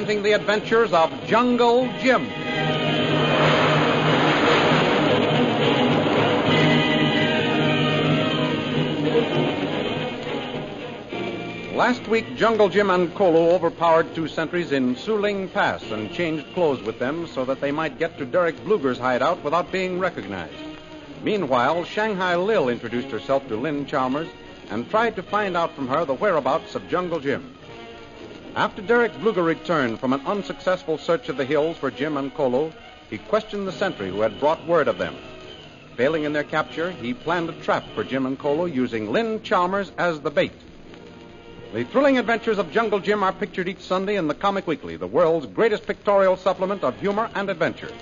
Presenting the adventures of Jungle Jim. Last week, Jungle Jim and Kolu overpowered two sentries in Suling Pass and changed clothes with them so that they might get to Derek Bluger's hideout without being recognized. Meanwhile, Shanghai Lil introduced herself to Lynn Chalmers and tried to find out from her the whereabouts of Jungle Jim. After Derek Bluger returned from an unsuccessful search of the hills for Jim and Kolu, he questioned the sentry who had brought word of them. Failing in their capture, he planned a trap for Jim and Kolu using Lynn Chalmers as the bait. The thrilling adventures of Jungle Jim are pictured each Sunday in the Comic Weekly, the world's greatest pictorial supplement of humor and adventure.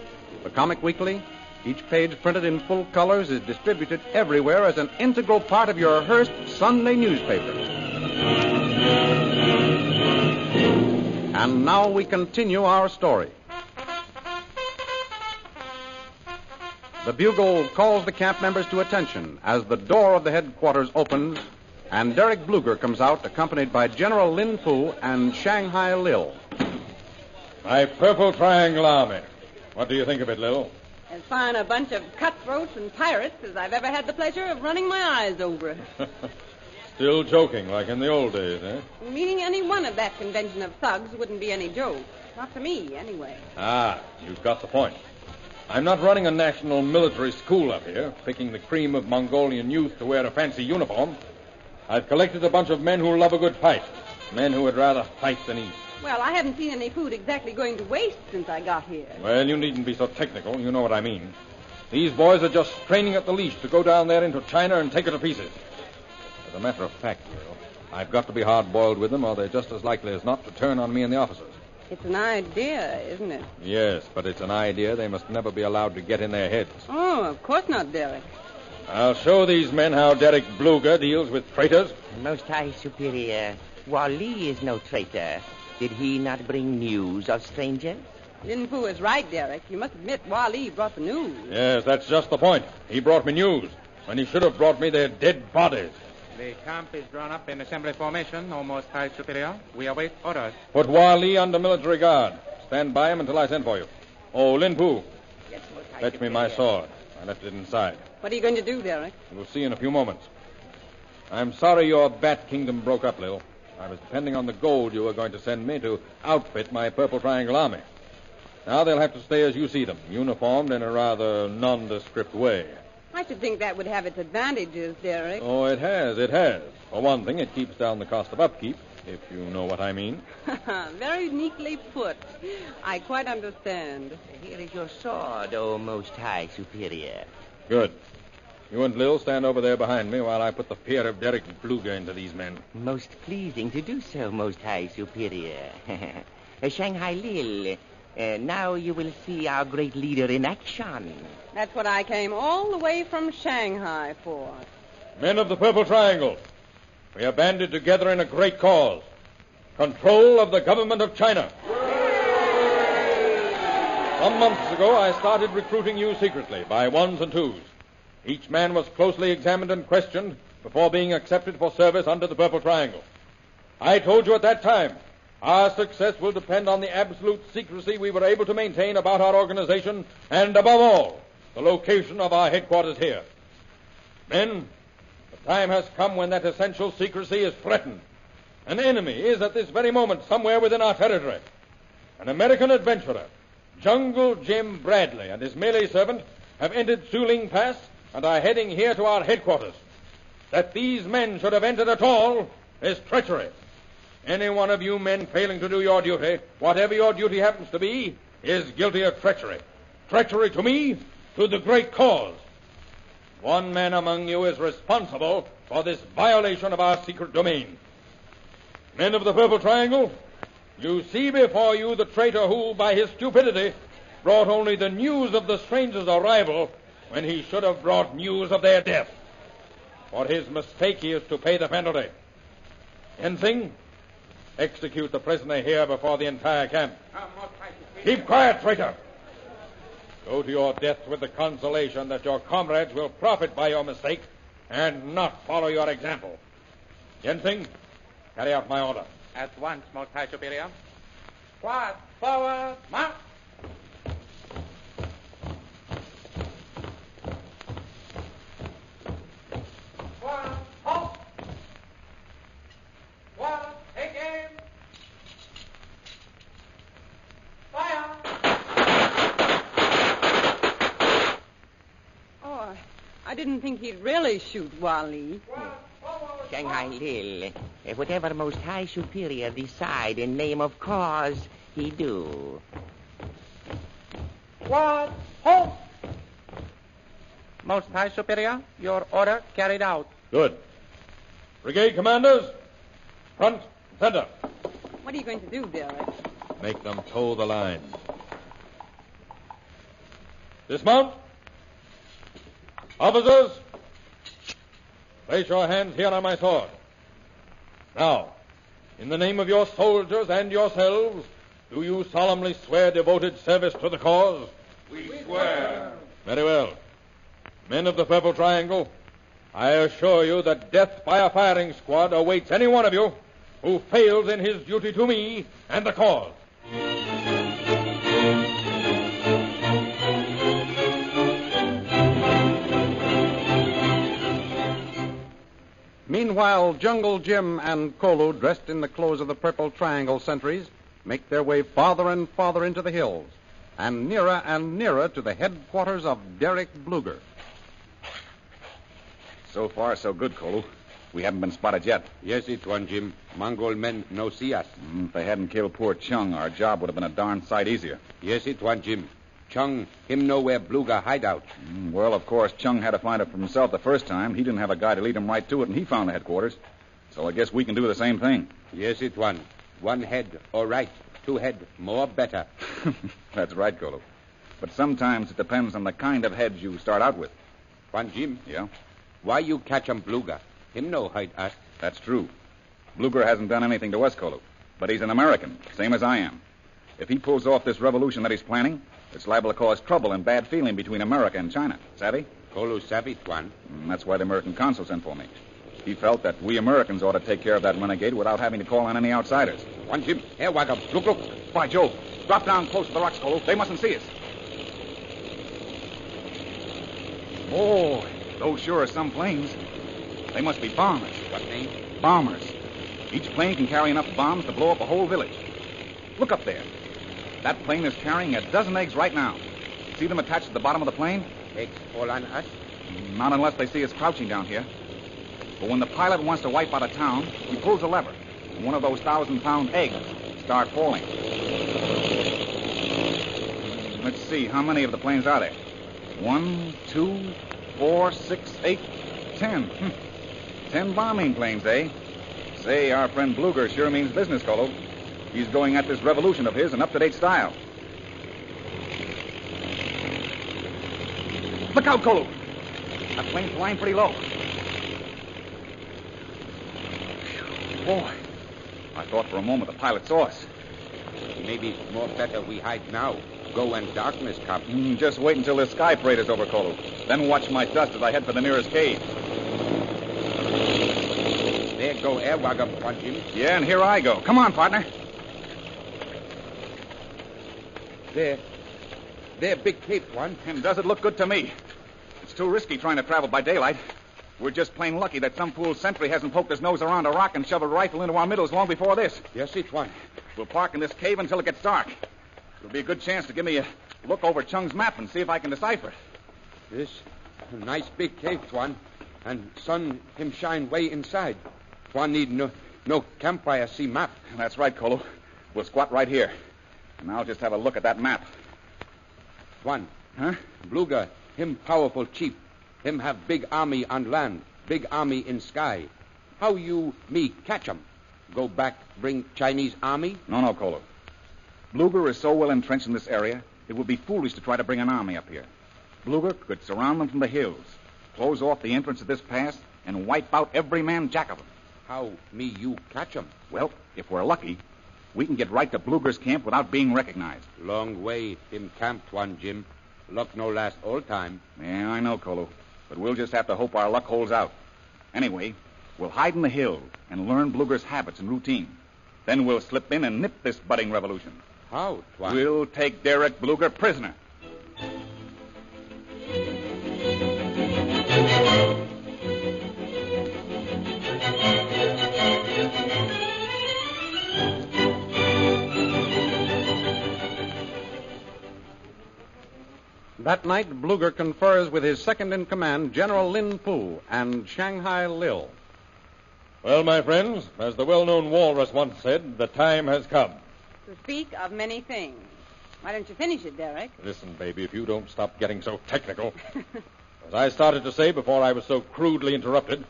The Comic Weekly, each page printed in full colors, is distributed everywhere as an integral part of your Hearst Sunday newspaper. And now we continue our story. The bugle calls the camp members to attention as the door of the headquarters opens and Derek Bluger comes out accompanied by General Lin Fu and Shanghai Lil. My Purple Triangle Army. What do you think of it, Lil? As fine a bunch of cutthroats and pirates as I've ever had the pleasure of running my eyes over. Still joking, like in the old days, eh? Meeting any one of that convention of thugs wouldn't be any joke. Not to me, anyway. Ah, you've got the point. I'm not running a national military school up here, picking the cream of Mongolian youth to wear a fancy uniform. I've collected a bunch of men who love a good fight. Men who would rather fight than eat. Well, I haven't seen any food exactly going to waste since I got here. Well, you needn't be so technical. You know what I mean. These boys are just straining at the leash to go down there into China and take her to pieces. As a matter of fact, Will, I've got to be hard boiled with them, or they're just as likely as not to turn on me and the officers. It's an idea, isn't it? Yes, but it's an idea they must never be allowed to get in their heads. Oh, of course not, Derek. I'll show these men how Derek Bluger deals with traitors. Most High Superior, Wally is no traitor. Did he not bring news of strangers? Lin Fu is right, Derek. You must admit Wally brought the news. Yes, that's just the point. He brought me news, when he should have brought me their dead bodies. The camp is drawn up in assembly formation, almost Most High Superior. We await orders. Put Wali under military guard. Stand by him until I send for you. Oh, Lin Fu, Yes, fetch me my sword. I left it inside. What are you going to do, Derek? Eh? We'll see in a few moments. I'm sorry your Bat Kingdom broke up, Lil. I was depending on the gold you were going to send me to outfit my Purple Triangle Army. Now they'll have to stay as you see them, uniformed in a rather nondescript way. I should think that would have its advantages, Derek. Oh, it has, it has. For one thing, it keeps down the cost of upkeep, if you know what I mean. Very neatly put. I quite understand. Here is your sword, O Most High Superior. Good. You and Lil stand over there behind me while I put the fear of Derek Bluger into these men. Most pleasing to do so, Most High Superior. Shanghai Lil, uh, now you will see our great leader in action. That's what I came all the way from Shanghai for. Men of the Purple Triangle, we are banded together in a great cause control of the government of China. Some months ago, I started recruiting you secretly by ones and twos. Each man was closely examined and questioned before being accepted for service under the Purple Triangle. I told you at that time our success will depend on the absolute secrecy we were able to maintain about our organization and, above all, the location of our headquarters here. Men, the time has come when that essential secrecy is threatened. An enemy is at this very moment somewhere within our territory. An American adventurer, Jungle Jim Bradley, and his Malay servant have entered Suling Pass and are heading here to our headquarters. That these men should have entered at all is treachery. Any one of you men failing to do your duty, whatever your duty happens to be, is guilty of treachery. Treachery to me, to the great cause. One man among you is responsible for this violation of our secret domain. Men of the Purple Triangle, you see before you the traitor who, by his stupidity, brought only the news of the stranger's arrival when he should have brought news of their death. For his mistake, he is to pay the penalty. Ensign, execute the prisoner here before the entire camp. Keep quiet, traitor. Go to your death with the consolation that your comrades will profit by your mistake and not follow your example. Jensen, carry out my order. At once, High Superior. Squad, forward, march! Squad, halt! Squad, take aim! Fire! Oh, I didn't think he'd really shoot Wally. Shanghai Lil, eh, whatever Most High Superior decide in name of cause, he do. Squad, halt! Most High Superior, your order carried out. Good. Brigade commanders, front, center. What are you going to do, Derek? Make them toe the line. Dismount. Officers, place your hands here on my sword. Now, in the name of your soldiers and yourselves, do you solemnly swear devoted service to the cause? We swear. Very well. Men of the Purple Triangle, I assure you that death by a firing squad awaits any one of you who fails in his duty to me and the cause. Meanwhile, Jungle Jim and Kolu, dressed in the clothes of the Purple Triangle sentries, make their way farther and farther into the hills, and nearer and nearer to the headquarters of Derek Bluger. So far, so good, Kolu. We haven't been spotted yet. Yes, it's one, Jim. Mongol men no see us. Mm, If they hadn't killed poor Chung, our job would have been a darn sight easier. Yes, it's one, Jim. Chung, him know where Bluga hideout. Mm, Well, of course, Chung had to find it for himself the first time. He didn't have a guy to lead him right to it, and he found the headquarters. So I guess we can do the same thing. Yes, it's one. One head, all right. Two head, more better. That's right, Kolu. But sometimes it depends on the kind of heads you start out with. One, Jim, Yeah, why you catch him Bluga? Him no hide us. that's true. Bluger hasn't done anything to us, Kolu. But he's an American, same as I am. If he pulls off this revolution that he's planning, it's liable to cause trouble and bad feeling between America and China. Savvy? Kolu savit one. And mm, that's why the American consul sent for me. He felt that we Americans ought to take care of that renegade without having to call on any outsiders. One, Jim. Here, Wagam. Look, look. By Jove, drop down close to the rocks, Cole. They mustn't see us. Boy, those sure are some planes. They must be bombers. What name? Bombers. Each plane can carry enough bombs to blow up a whole village. Look up there. That plane is carrying a dozen eggs right now. See them attached to the bottom of the plane? Eggs fall on us. Not unless they see us crouching down here. But when the pilot wants to wipe out a town, he pulls a lever, and one of those thousand pound eggs start falling. Let's see, how many of the planes are there? One, two, four, six, eight, ten. Hmm. Ten bombing planes, eh? Say, our friend Bluger sure means business, Kolu. He's going at this revolution of his in up-to-date style. Look out, Kolu. That plane's flying pretty low. Boy, I thought for a moment the pilot saw us. Maybe it's more better we hide now. Go when darkness comes. Mm, just wait until this sky parade is over, Kolu. Then watch my dust as I head for the nearest cave. There go air Wagam, one, Jim. Yeah, and here I go. Come on, partner. There. There, big cape, one. And does it look good to me? It's too risky trying to travel by daylight. We're just plain lucky that some fool sentry hasn't poked his nose around a rock and shoved a rifle into our middles long before this. Yes, it's one. We'll park in this cave until it gets dark. It'll be a good chance to give me a look over Chung's map and see if I can decipher it. This nice big cave, Tuan. And sun him shine way inside. Tuan need no no campfire see map. That's right, Kolu. We'll squat right here. And I'll just have a look at that map. Tuan, Huh? Bluga, him powerful chief. Him have big army on land, big army in sky. How you, me, catch 'em? Go back, bring Chinese army? No, no, Kolu. Bluger is so well entrenched in this area, it would be foolish to try to bring an army up here. Bluger could surround them from the hills, close off the entrance of this pass, and wipe out every man jack of them. How me, you catch 'em? Well, if we're lucky, we can get right to Bluger's camp without being recognized. Long way, him camped one, Jim. Luck no last all time. Yeah, I know, Kolu. But we'll just have to hope our luck holds out. Anyway, we'll hide in the hills and learn Bluger's habits and routine. Then we'll slip in and nip this budding revolution. How, Tuan? We'll take Derek Bluger prisoner. That night, Bluger confers with his second in command, General Lin Pu, and Shanghai Lil. Well, my friends, as the well known walrus once said, the time has come. To speak of many things. Why don't you finish it, Derek? Listen, baby, if you don't stop getting so technical. As I started to say before I was so crudely interrupted,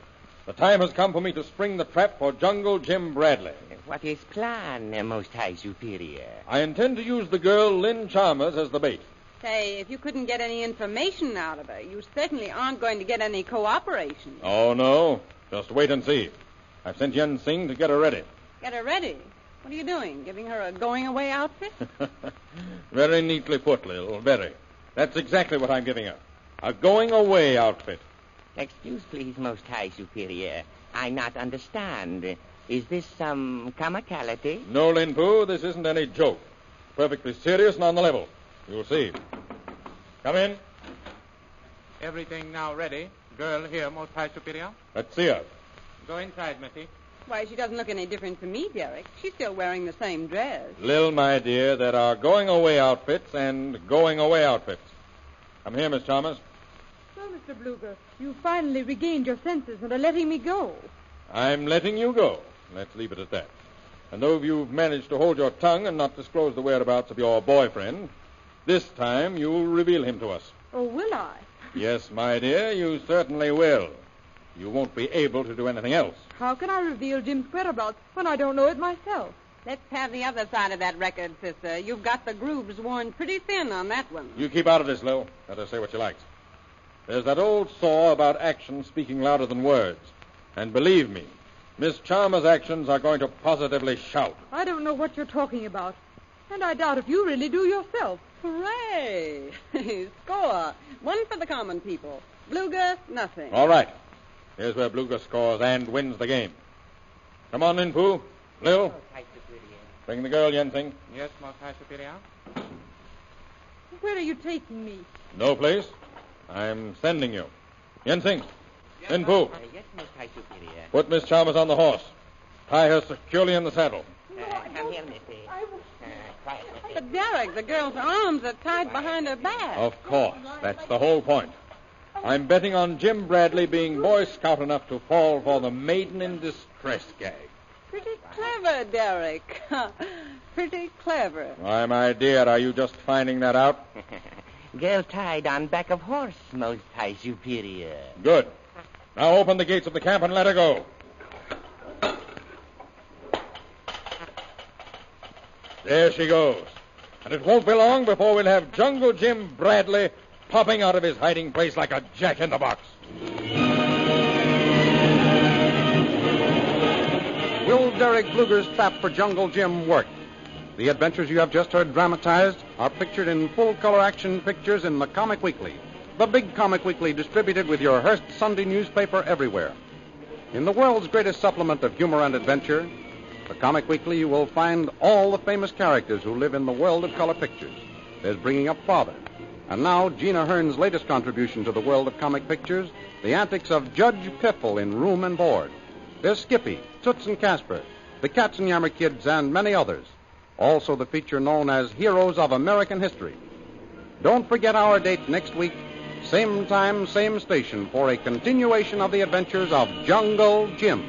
the time has come for me to spring the trap for Jungle Jim Bradley. What is plan, Most High Superior? I intend to use the girl Lynn Chalmers as the bait. Say, if you couldn't get any information out of her, you certainly aren't going to get any cooperation. Oh, no. Just wait and see. I've sent Yen Sing to get her ready. Get her ready. What are you doing? Giving her a going away outfit? very neatly put, Lil. Very. That's exactly what I'm giving her. A going away outfit. Excuse, please, Most High Superior. I not understand. Is this some comicality? No, Lin Pu, this isn't any joke. Perfectly serious and on the level. You'll see. Come in. Everything now ready. Girl here, Most High Superior. Let's see her. Go inside, Missy. Why, she doesn't look any different from me, Derek. She's still wearing the same dress. Lil, my dear, there are going away outfits and going away outfits. Come here, Miss Chalmers. So, Mr. Bluger, you finally regained your senses and are letting me go. I'm letting you go. Let's leave it at that. And though you've managed to hold your tongue and not disclose the whereabouts of your boyfriend, this time you'll reveal him to us. Oh, will I? Yes, my dear, you certainly will. You won't be able to do anything else. How can I reveal Jim's whereabouts when I don't know it myself? Let's have the other side of that record, sister. You've got the grooves worn pretty thin on that one. You keep out of this, Lil. Let her say what she likes. There's that old saw about action speaking louder than words. And believe me, Miss Chalmers' actions are going to positively shout. I don't know what you're talking about. And I doubt if you really do yourself. Hooray! Score. One for the common people. Bluger, nothing. All right. Here's where Bluger scores and wins the game. Come on, Lin Pu. Lil, High bring the girl, Yensing. Yes, Most High Superior. Where are you taking me? No place. I'm sending you. Yensing, Lin Pu, Uh, yes, Most High Superior. put Miss Chalmers on the horse. Tie her securely in the saddle. Uh, come here, Missy. Quiet, Missy. But, Derek, the girl's arms are tied behind her back. Of course. That's the whole point. I'm betting on Jim Bradley being Boy Scout enough to fall for the maiden in distress gag. Pretty clever, Derek. Pretty clever. Why, my dear, are you just finding that out? Girl tied on back of horse, Most High Superior. Good. Now open the gates of the camp and let her go. There she goes. And it won't be long before we'll have Jungle Jim Bradley popping out of his hiding place like a jack in the box. Will Derek Bluger's trap for Jungle Jim work? The adventures you have just heard dramatized are pictured in full color action pictures in the Comic Weekly, the big Comic Weekly distributed with your Hearst Sunday newspaper everywhere. In the world's greatest supplement of humor and adventure, the Comic Weekly, you will find all the famous characters who live in the world of color pictures. There's Bringing Up Father. And now, Gene Ahern's latest contribution to the world of comic pictures, the antics of Judge Puffle in Room and Board. There's Skippy, Toots and Casper, the Katzenjammer Kids, and many others. Also, the feature known as Heroes of American History. Don't forget our date next week, same time, same station, for a continuation of the adventures of Jungle Jim.